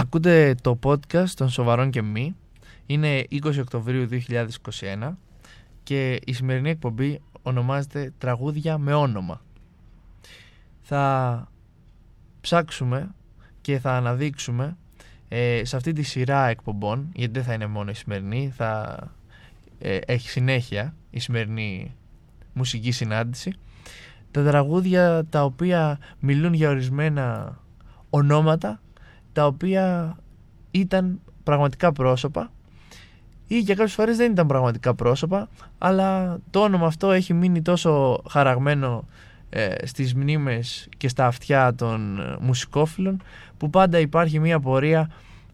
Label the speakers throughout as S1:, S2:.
S1: Ακούτε το podcast των Σοβαρών και Μη. Είναι 20 Οκτωβρίου 2021 και η σημερινή εκπομπή ονομάζεται Τραγούδια με όνομα. Θα ψάξουμε και θα αναδείξουμε ε, σε αυτή τη σειρά εκπομπών, γιατί δεν θα είναι μόνο η σημερινή, θα ε, έχει συνέχεια η σημερινή μουσική συνάντηση, τα τραγούδια τα οποία μιλούν για ορισμένα ονόματα τα οποία ήταν πραγματικά πρόσωπα ή για κάποιες φορές δεν ήταν πραγματικά πρόσωπα αλλά το όνομα αυτό έχει μείνει τόσο χαραγμένο ε, στις μνήμες και στα αυτιά των ε, μουσικόφιλων που πάντα υπάρχει μια πορεία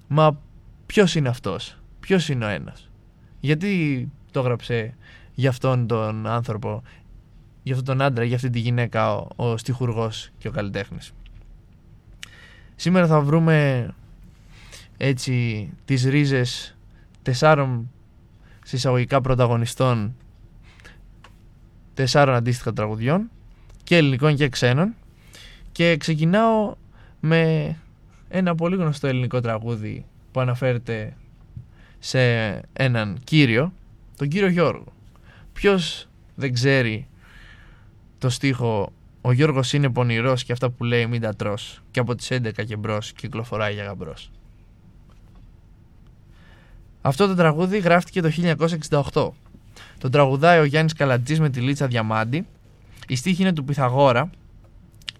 S1: μα ποιος είναι αυτός, ποιος είναι ο ένας. Γιατί το έγραψε για αυτόν τον άνθρωπο για αυτόν τον άντρα, για αυτή τη γυναίκα ο, ο στιχουργός και ο καλλιτέχνης Σήμερα θα βρούμε έτσι τις ρίζες τεσσάρων συσσαγωγικά πρωταγωνιστών τεσσάρων αντίστοιχα τραγουδιών και ελληνικών και ξένων και ξεκινάω με ένα πολύ γνωστό ελληνικό τραγούδι που αναφέρεται σε έναν κύριο, τον κύριο Γιώργο. Ποιος δεν ξέρει το στίχο ο Γιώργος είναι πονηρός και αυτά που λέει μην τα τρως και από τις 11 και μπρος κυκλοφοράει για γαμπρός. Αυτό το τραγούδι γράφτηκε το 1968. Το τραγουδάει ο Γιάννης Καλατζής με τη Λίτσα Διαμάντη. Η στίχη είναι του Πυθαγόρα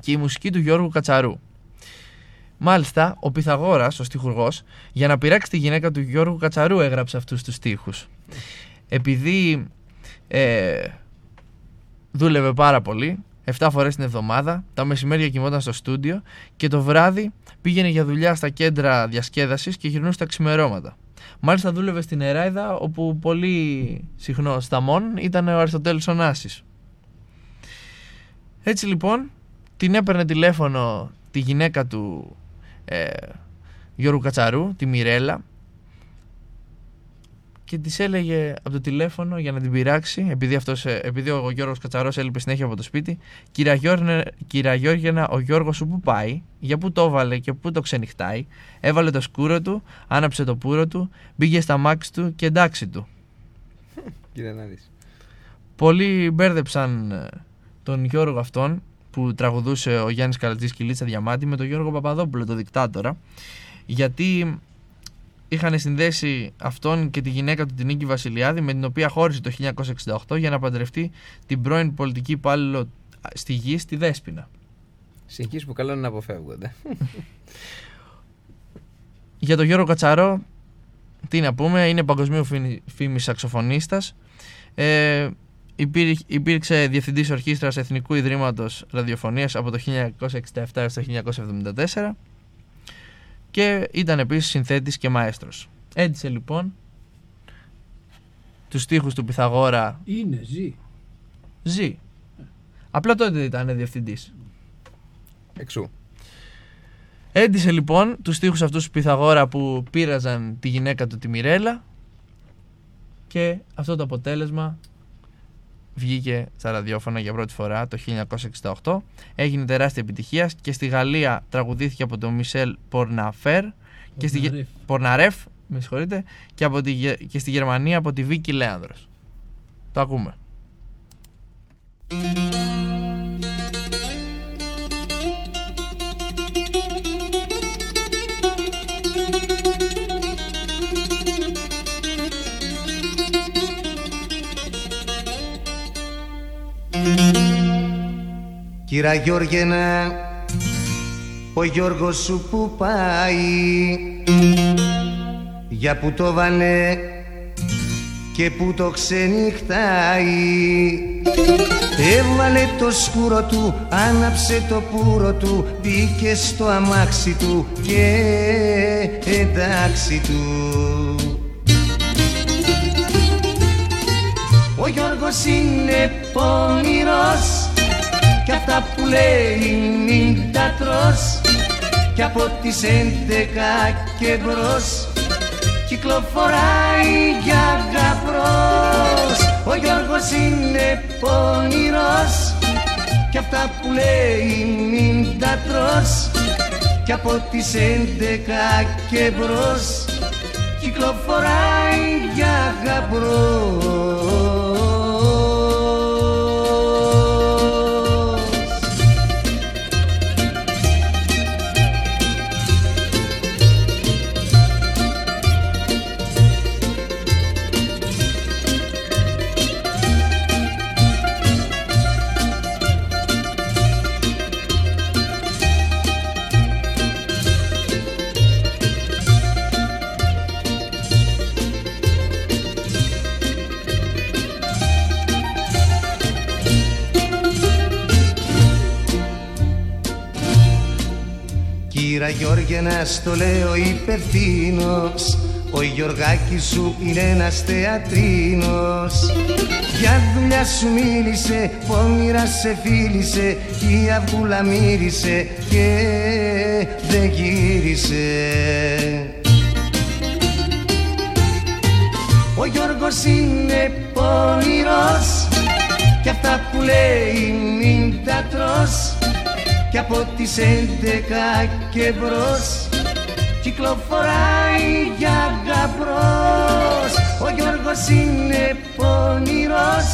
S1: και η μουσική του Γιώργου Κατσαρού. Μάλιστα, ο Πυθαγόρας, ο στιχουργός, για να πειράξει τη γυναίκα του Γιώργου Κατσαρού έγραψε αυτούς τους στίχους. Επειδή ε, δούλευε πάρα πολύ, 7 φορές την εβδομάδα, τα μεσημέρια κοιμόταν στο στούντιο και το βράδυ πήγαινε για δουλειά στα κέντρα διασκέδασης και γυρνούσε τα ξημερώματα. Μάλιστα δούλευε στην Εράιδα όπου πολύ συχνό σταμών ήταν ο Αριστοτέλης Ωνάσης. Έτσι λοιπόν την έπαιρνε τηλέφωνο τη γυναίκα του ε, Γιώργου Κατσαρού, τη Μιρέλα και της έλεγε από το τηλέφωνο για να την πειράξει, επειδή, αυτός, ε, επειδή ο Γιώργος Κατσαρός έλειπε συνέχεια από το σπίτι, κυρία Γιώργενα, ο Γιώργος σου που πάει, για πού το έβαλε και πού το ξενυχτάει, έβαλε το σκούρο του, άναψε το πουρο του, μπήκε στα μάξι του και εντάξει του.
S2: Κύριε Νάδης.
S1: Πολλοί μπέρδεψαν ε, τον Γιώργο αυτόν που τραγουδούσε ο Γιάννης Καλατζής Κιλίτσα Διαμάτη με τον Γιώργο Παπαδόπουλο, το δικτάτορα, γιατί είχαν συνδέσει αυτόν και τη γυναίκα του την Νίκη Βασιλιάδη με την οποία χώρισε το 1968 για να παντρευτεί την πρώην πολιτική υπάλληλο στη γη στη Δέσποινα.
S2: Συγχύσεις που καλό είναι να αποφεύγονται.
S1: για τον Γιώργο Κατσαρό, τι να πούμε, είναι παγκοσμίου φήμη σαξοφωνίστας. Ε, υπήρξε διευθυντής ορχήστρας Εθνικού Ιδρύματος Ραδιοφωνίας από το 1967 έως το 1974 και ήταν επίσης συνθέτης και μαέστρος. Έντισε λοιπόν τους στίχους του Πυθαγόρα.
S3: Είναι, ζει.
S1: Ζει. Απλά τότε ήταν διευθυντής.
S2: Εξού.
S1: Έντισε λοιπόν τους στίχους αυτούς του Πυθαγόρα που πείραζαν τη γυναίκα του τη Μιρέλα και αυτό το αποτέλεσμα βγήκε στα ραδιόφωνα για πρώτη φορά το 1968. Έγινε τεράστια επιτυχία και στη Γαλλία τραγουδήθηκε από τον Μισελ Πορναφέρ και στη Πορναρέφ, με συγχωρείτε, και, από τη, και στη Γερμανία από τη Βίκη Λέανδρος. Το ακούμε.
S4: Κύρα Γιώργενα, ο Γιώργος σου που πάει Για που το βαλέ και που το ξενυχτάει. Έβαλε το σκούρο του, άναψε το πουρο του Μπήκε στο αμάξι του και εντάξει του. Ο Γιώργος είναι πονηρός κι αυτά που λέει μην τα τρως. Κι από τις έντεκα και μπρος Κυκλοφοράει για γαμπρός. Ο Γιώργος είναι πονηρός. Κι αυτά που λέει μην τα τρως. Κι από τις έντεκα και μπρος κυκλοφοράει για γαμπρός Κύρα Γιώργε να στο λέω υπευθύνος. Ο Γιωργάκης σου είναι ένας θεατρίνος. Για δουλειά σου μίλησε, πόνιρα σε φίλησε Η αυγούλα μύρισε και δεν γύρισε. Ο Γιώργος είναι πόνηρος Κι αυτά που λέει μην τα τρως κι από τις έντεκα και μπρος κυκλοφοράει για γαμπρός. Ο Γιώργος είναι πονηρός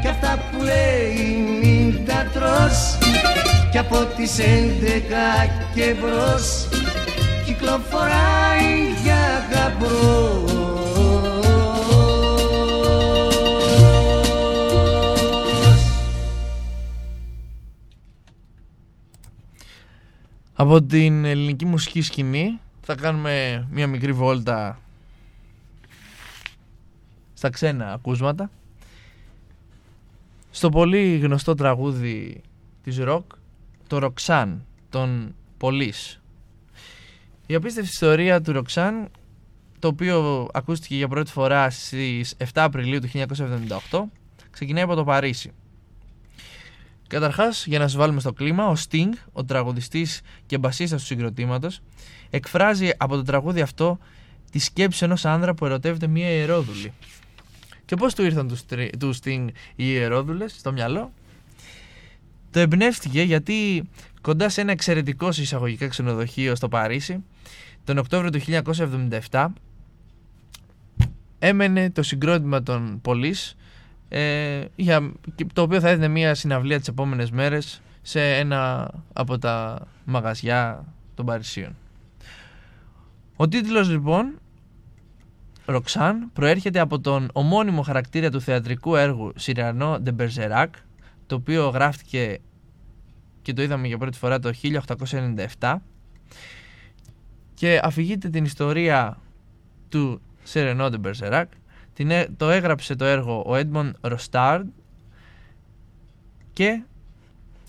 S4: κι αυτά που λέει μην τα τρως. Κι από τις έντεκα και μπρος κυκλοφοράει
S1: Από την ελληνική μουσική σκηνή θα κάνουμε μια μικρή βόλτα στα ξένα ακούσματα. Στο πολύ γνωστό τραγούδι της ροκ, το Ροξάν, των Πολύς. Η απίστευτη ιστορία του Ροξάν, το οποίο ακούστηκε για πρώτη φορά στις 7 Απριλίου του 1978, ξεκινάει από το Παρίσι. Καταρχάς, για να σα βάλουμε στο κλίμα, ο Sting, ο τραγουδιστής και μπασίστας του συγκροτήματος, εκφράζει από το τραγούδι αυτό τη σκέψη ενός άνδρα που ερωτεύεται μία ιερόδουλη. Και πώς του ήρθαν τους Sting οι ιερόδουλες στο μυαλό, το εμπνεύστηκε γιατί κοντά σε ένα εξαιρετικό εισαγωγικά ξενοδοχείο στο Παρίσι, τον Οκτώβριο του 1977, έμενε το συγκρότημα των Police ε, για, το οποίο θα έδινε μια συναυλία τις επόμενες μέρες σε ένα από τα μαγαζιά των Παρισίων. Ο τίτλος λοιπόν Ροξάν προέρχεται από τον ομώνυμο χαρακτήρα του θεατρικού έργου Σιρανό de Bergerac το οποίο γράφτηκε και το είδαμε για πρώτη φορά το 1897 και αφηγείται την ιστορία του Σιρανό de Bergerac το έγραψε το έργο ο Έντμον Ροστάρντ και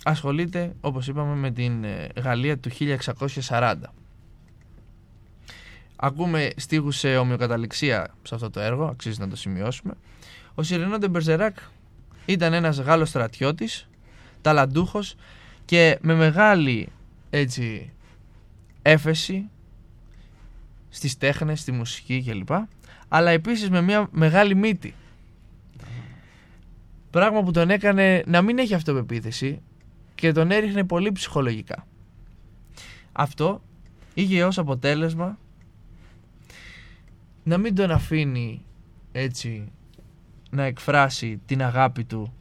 S1: ασχολείται όπως είπαμε με την ε, Γαλλία του 1640. Ακούμε στίχους σε ομοιοκαταληξία σε αυτό το έργο, αξίζει να το σημειώσουμε. Ο Σιρενό Μπερζεράκ ήταν ένας Γάλλος στρατιώτης, ταλαντούχος και με μεγάλη έτσι έφεση στις τέχνες, στη μουσική κλπ αλλά επίσης με μια μεγάλη μύτη. Πράγμα που τον έκανε να μην έχει αυτοπεποίθηση και τον έριχνε πολύ ψυχολογικά. Αυτό είχε ως αποτέλεσμα να μην τον αφήνει έτσι να εκφράσει την αγάπη του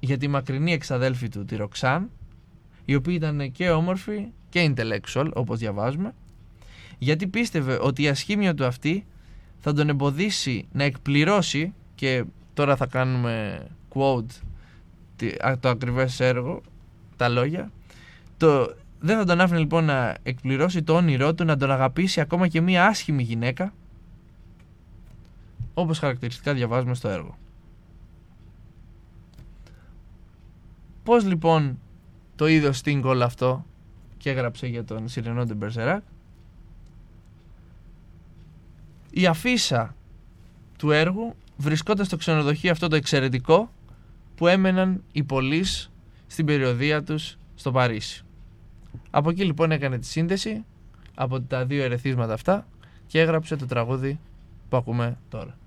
S1: για τη μακρινή εξαδέλφη του τη Ροξάν η οποία ήταν και όμορφη και intellectual όπως διαβάζουμε γιατί πίστευε ότι η ασχήμια του αυτή θα τον εμποδίσει να εκπληρώσει και τώρα θα κάνουμε quote το ακριβές έργο, τα λόγια το, δεν θα τον άφηνε λοιπόν να εκπληρώσει το όνειρό του να τον αγαπήσει ακόμα και μία άσχημη γυναίκα όπως χαρακτηριστικά διαβάζουμε στο έργο. Πώς λοιπόν το είδε ο Sting όλο αυτό και έγραψε για τον Σιρενό Μπερζεράκ η αφίσα του έργου βρισκόταν στο ξενοδοχείο αυτό το εξαιρετικό που έμεναν οι πολλείς στην περιοδία τους στο Παρίσι. Από εκεί λοιπόν έκανε τη σύνδεση από τα δύο ερεθίσματα αυτά και έγραψε το τραγούδι που ακούμε τώρα.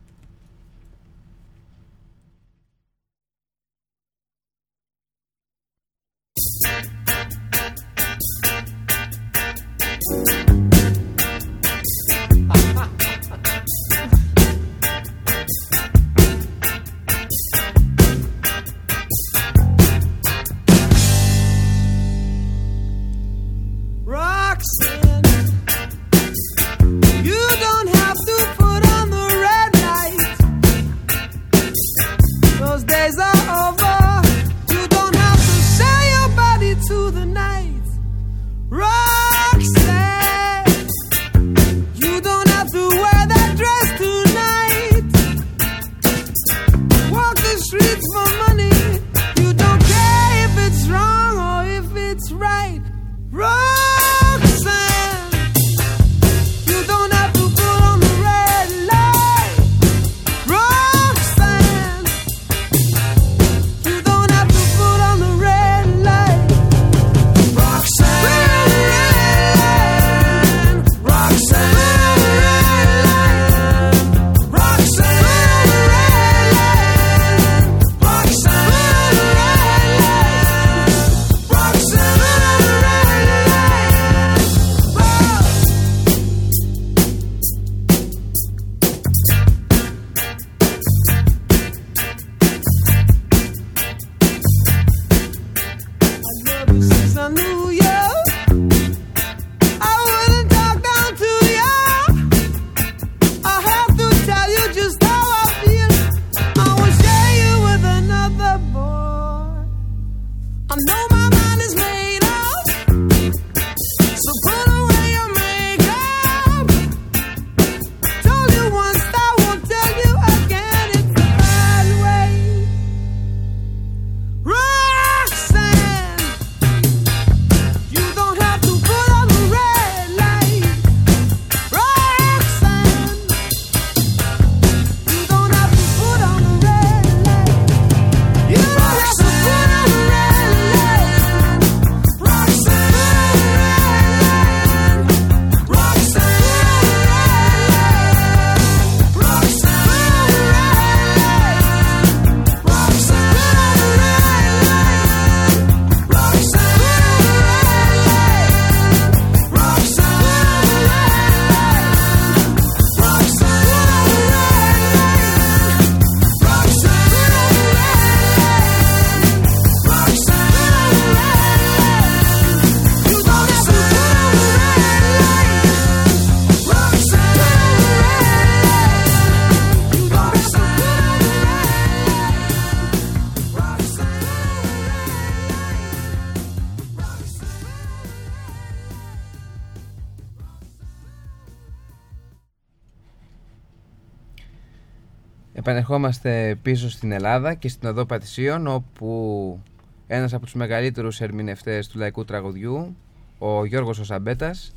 S2: Επανερχόμαστε πίσω στην Ελλάδα και στην Οδό Πατησίων όπου ένας από τους μεγαλύτερους ερμηνευτές του λαϊκού τραγουδιού, ο Γιώργος Οσαμπέτας,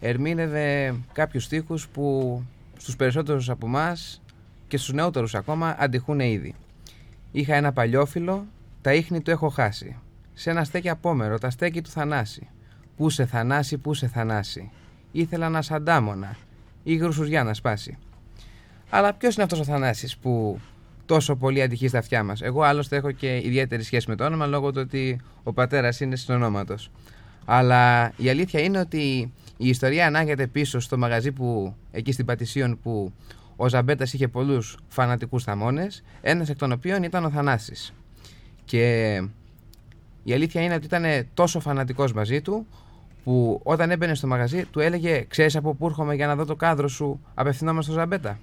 S2: ερμήνευε κάποιους στίχους που στους περισσότερους από εμάς και στους νεότερους ακόμα αντιχούν ήδη. Είχα ένα παλιόφιλο, τα ίχνη του έχω χάσει. Σε ένα στέκι απόμερο, τα στέκι του Θανάση. Πού σε Θανάση, πού σε Θανάση. Ήθελα να σαντάμωνα, ή γρουσουζιά να σπάσει. Αλλά ποιος είναι αυτός ο Θανάσης που τόσο πολύ αντυχεί στα αυτιά μας; Εγώ άλλωστε έχω και ιδιαίτερη σχέση με το όνομα λόγω του ότι ο πατέρας είναι συνονόματο. Αλλά η αλήθεια είναι ότι η ιστορία ανάγεται πίσω στο μαγαζί που εκεί στην Πατησίων που ο Ζαμπέτας είχε πολλούς φανατικούς θαμώνες, ένας εκ των οποίων ήταν ο Θανάσης. Και η αλήθεια είναι ότι ήταν τόσο φανατικός μαζί του που όταν έμπαινε στο μαγαζί του έλεγε Ξέρεις από πού έρχομαι για να δω το κάδρο σου απευθυνόμενο στο Ζαμπέτα.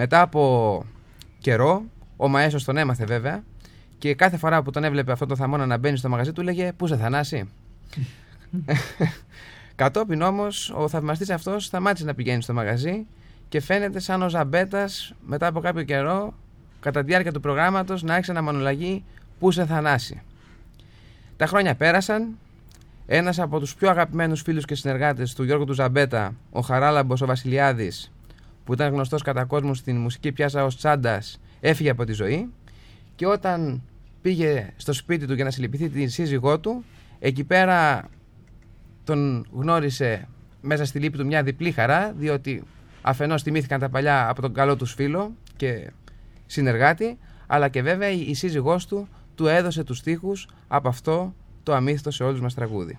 S2: Μετά από καιρό, ο Μαέσο τον έμαθε βέβαια και κάθε φορά που τον έβλεπε αυτό το θαμώνα να μπαίνει στο μαγαζί του λέγε Πού σε θανάσει. Κατόπιν όμως ο θαυμαστής αυτός σταμάτησε να πηγαίνει στο μαγαζί και φαίνεται σαν ο Ζαμπέτας μετά από κάποιο καιρό, κατά τη διάρκεια του προγράμματος, να άρχισε να μονολογεί Πού σε θανάσει. Τα χρόνια πέρασαν. Ένας από τους πιο αγαπημένους φίλους και συνεργάτες του Γιώργου του Ζαμπέτα, ο Χαράλαμπος ο Βασιλιάδης, που ήταν γνωστός κατά κόσμο στην μουσική πιάσα ως τσάντας, έφυγε από τη ζωή και όταν πήγε στο σπίτι του για να συλληπιθεί την σύζυγό του, εκεί πέρα τον γνώρισε μέσα στη λύπη του μια διπλή χαρά, διότι αφενός θυμήθηκαν τα παλιά από τον καλό τους φίλο και συνεργάτη, αλλά και βέβαια η σύζυγός του του έδωσε τους στίχους από αυτό το αμύθιτο σε όλους μας τραγούδι.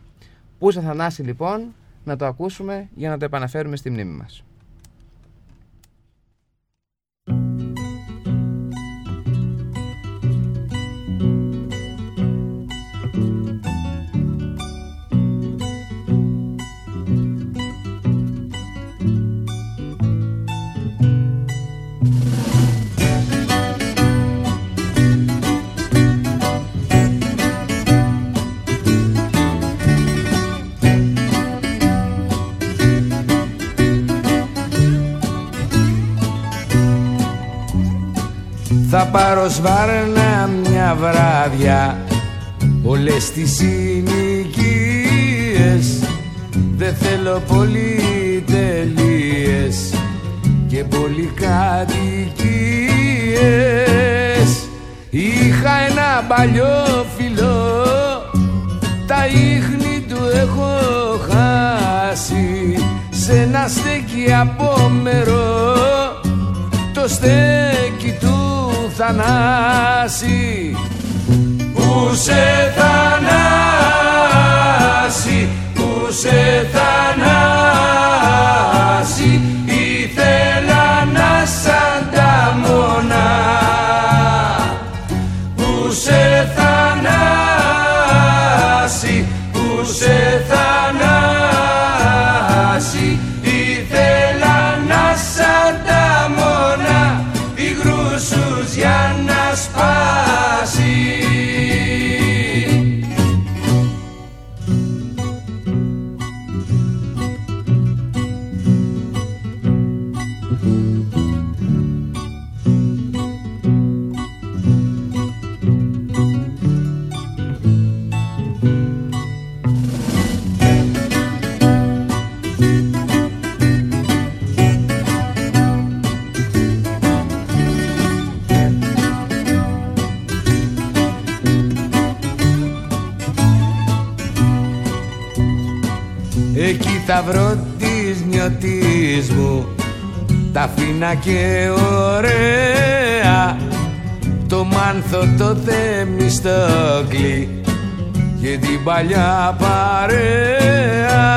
S2: Πού σε Θανάση λοιπόν να το ακούσουμε για να το επαναφέρουμε στη μνήμη μας.
S5: Θα πάρω σβάρνα μια βράδια. Όλες τις ηλικίες δεν θέλω πολυτελείες και πολυκατοικίες Είχα ένα παλιό φιλό τα ίχνη του έχω χάσει. Σε ένα στέκι απόμερο το στέκι του θανάση που σε θανάσει που σε θανάσει Εκεί θα βρω τις νιωτής μου. Τα φίνα και ωραία. Το μάνθο το θεμιστόκλι Και την παλιά παρέα.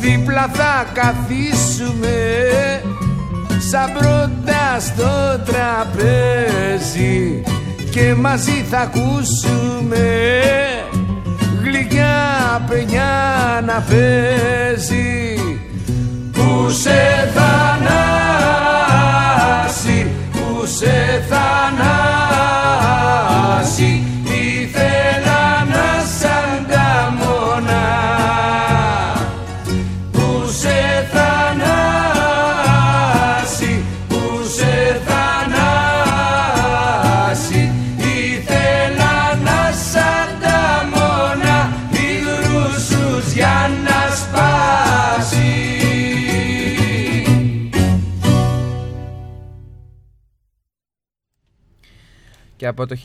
S5: Δίπλα θα καθίσουμε Σαν πρώτα στο τραπέζι Και μαζί θα ακούσουμε γλυκιά παινιά να παίζει που σε θανάσει, που σε θανάσει
S2: από το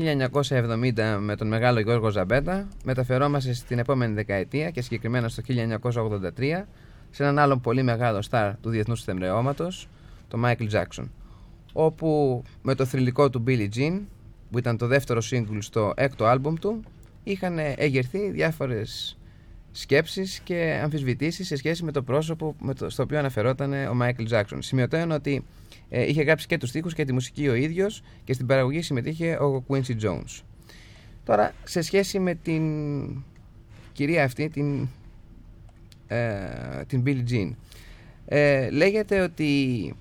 S2: 1970 με τον μεγάλο Γιώργο Ζαμπέτα μεταφερόμαστε στην επόμενη δεκαετία και συγκεκριμένα στο 1983 σε έναν άλλον πολύ μεγάλο στάρ του διεθνούς θεμρεώματος, το Michael Jackson όπου με το θρηλυκό του Billie Jean που ήταν το δεύτερο σύγκουλ στο έκτο άλμπουμ του είχαν εγερθεί διάφορες σκέψεις και αμφισβητήσεις σε σχέση με το πρόσωπο με το, στο οποίο αναφερόταν ο Michael Jackson. Σημειωτέων ότι ε, είχε γράψει και τους στίχους και τη μουσική ο ίδιος και στην παραγωγή συμμετείχε ο Quincy Jones. Τώρα, σε σχέση με την κυρία αυτή, την, ε, την Billie Jean, ε, λέγεται ότι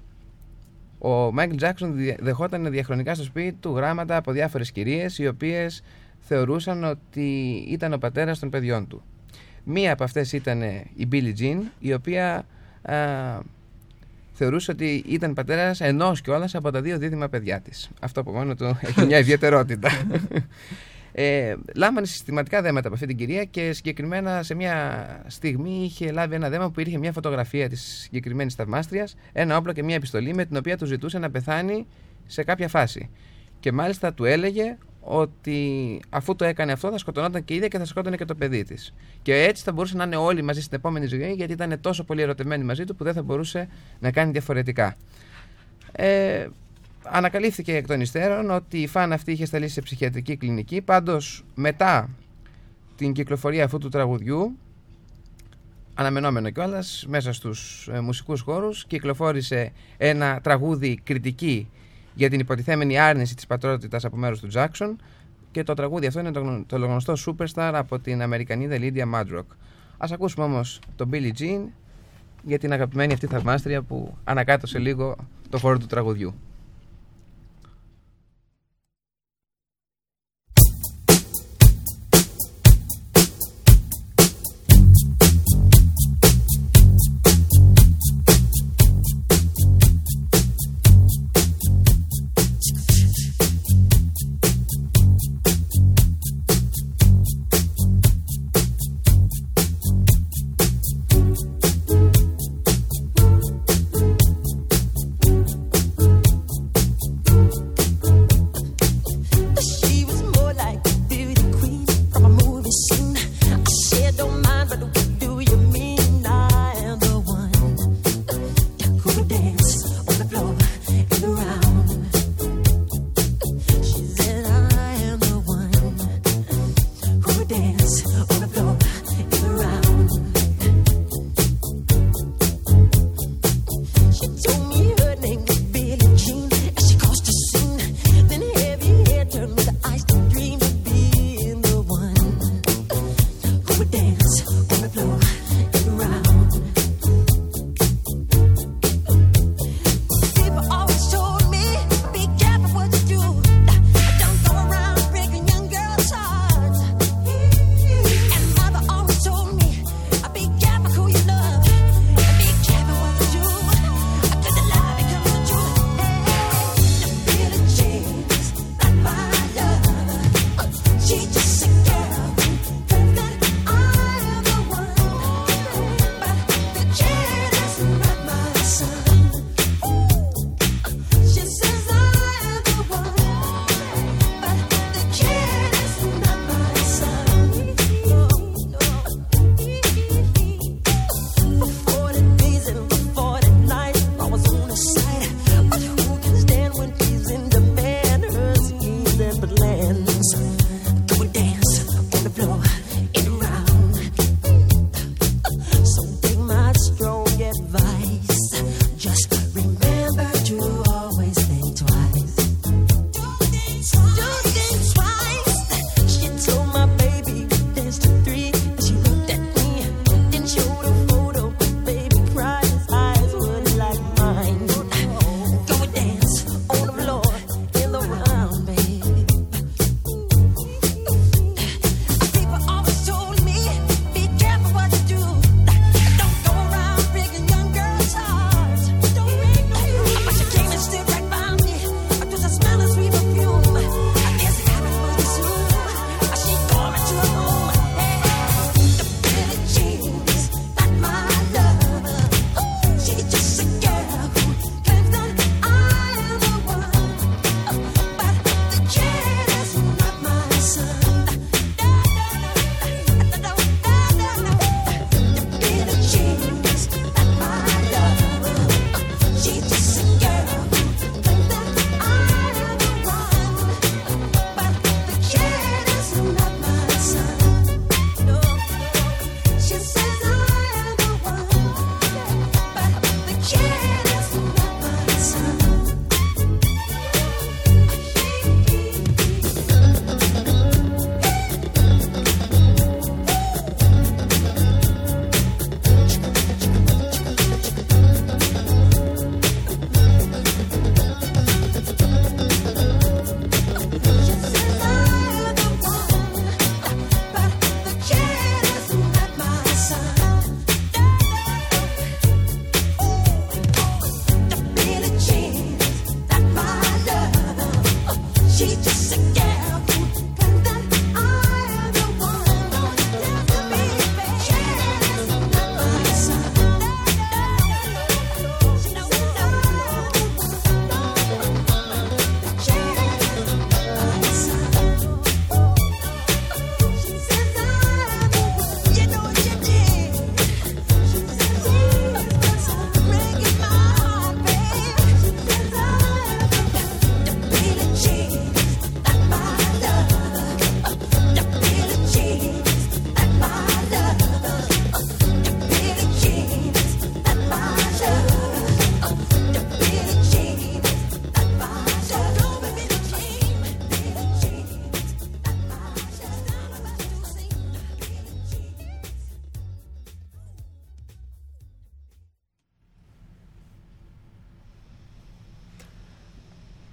S2: ο Michael Jackson δι- δεχόταν διαχρονικά στο σπίτι του γράμματα από διάφορες κυρίες οι οποίες θεωρούσαν ότι ήταν ο πατέρας των παιδιών του. Μία από αυτές ήταν η Billie Jean, η οποία α, θεωρούσε ότι ήταν πατέρας ενός κιόλας από τα δύο δίδυμα παιδιά της. Αυτό από μόνο του έχει μια ιδιαιτερότητα. Ε, λάμβανε συστηματικά δέματα από αυτή την κυρία και συγκεκριμένα σε μια στιγμή είχε λάβει ένα δέμα που είχε μια φωτογραφία της συγκεκριμένης θαυμάστριας, ένα όπλο και μια επιστολή με την οποία του ζητούσε να πεθάνει σε κάποια φάση. Και μάλιστα του έλεγε ότι αφού το έκανε αυτό θα σκοτωνόταν και η ίδια και θα σκότωνε και το παιδί της. Και έτσι θα μπορούσαν να είναι όλοι μαζί στην επόμενη ζωή γιατί ήταν τόσο πολύ ερωτευμένοι μαζί του που δεν θα μπορούσε να κάνει διαφορετικά. Ε, ανακαλύφθηκε εκ των υστέρων ότι η φαν αυτή είχε σταλεί σε ψυχιατρική κλινική. Πάντως μετά την κυκλοφορία αυτού του τραγουδιού, αναμενόμενο κιόλας μέσα στους ε, μουσικούς χώρους, κυκλοφόρησε ένα τραγούδι κριτική για την υποτιθέμενη άρνηση της πατρότητας από μέρους του Jackson και το τραγούδι αυτό είναι το, γνω- το γνωστό Superstar από την Αμερικανίδα Lydia Madrock. Ας ακούσουμε όμως τον Billie Jean για την αγαπημένη αυτή θαυμάστρια που ανακάτωσε λίγο το χώρο του τραγουδιού.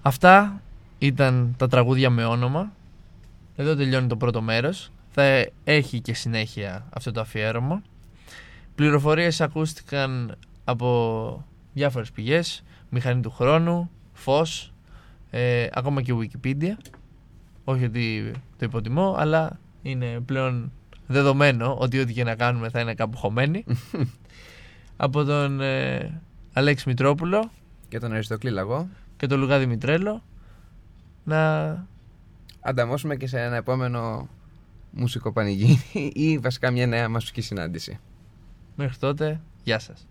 S1: Αυτά ήταν τα τραγούδια με όνομα. Εδώ τελειώνει το πρώτο μέρος. Θα έχει και συνέχεια αυτό το αφιέρωμα. Πληροφορίες ακούστηκαν από διάφορες πηγές. Μηχανή του χρόνου, φως, ε, ακόμα και Wikipedia. Όχι ότι το υποτιμώ, αλλά είναι πλέον δεδομένο ότι ό,τι και να κάνουμε θα είναι κάπου χωμένοι. από τον ε, Αλέξη Μητρόπουλο
S2: Και τον Αριστοκλή Λαγό.
S1: Και τον Λουγά Δημητρέλο να
S2: Ανταμώσουμε και σε ένα επόμενο μουσικό πανηγύρι ή βασικά μια νέα μασική συνάντηση.
S1: μέχρι τότε γεια σας.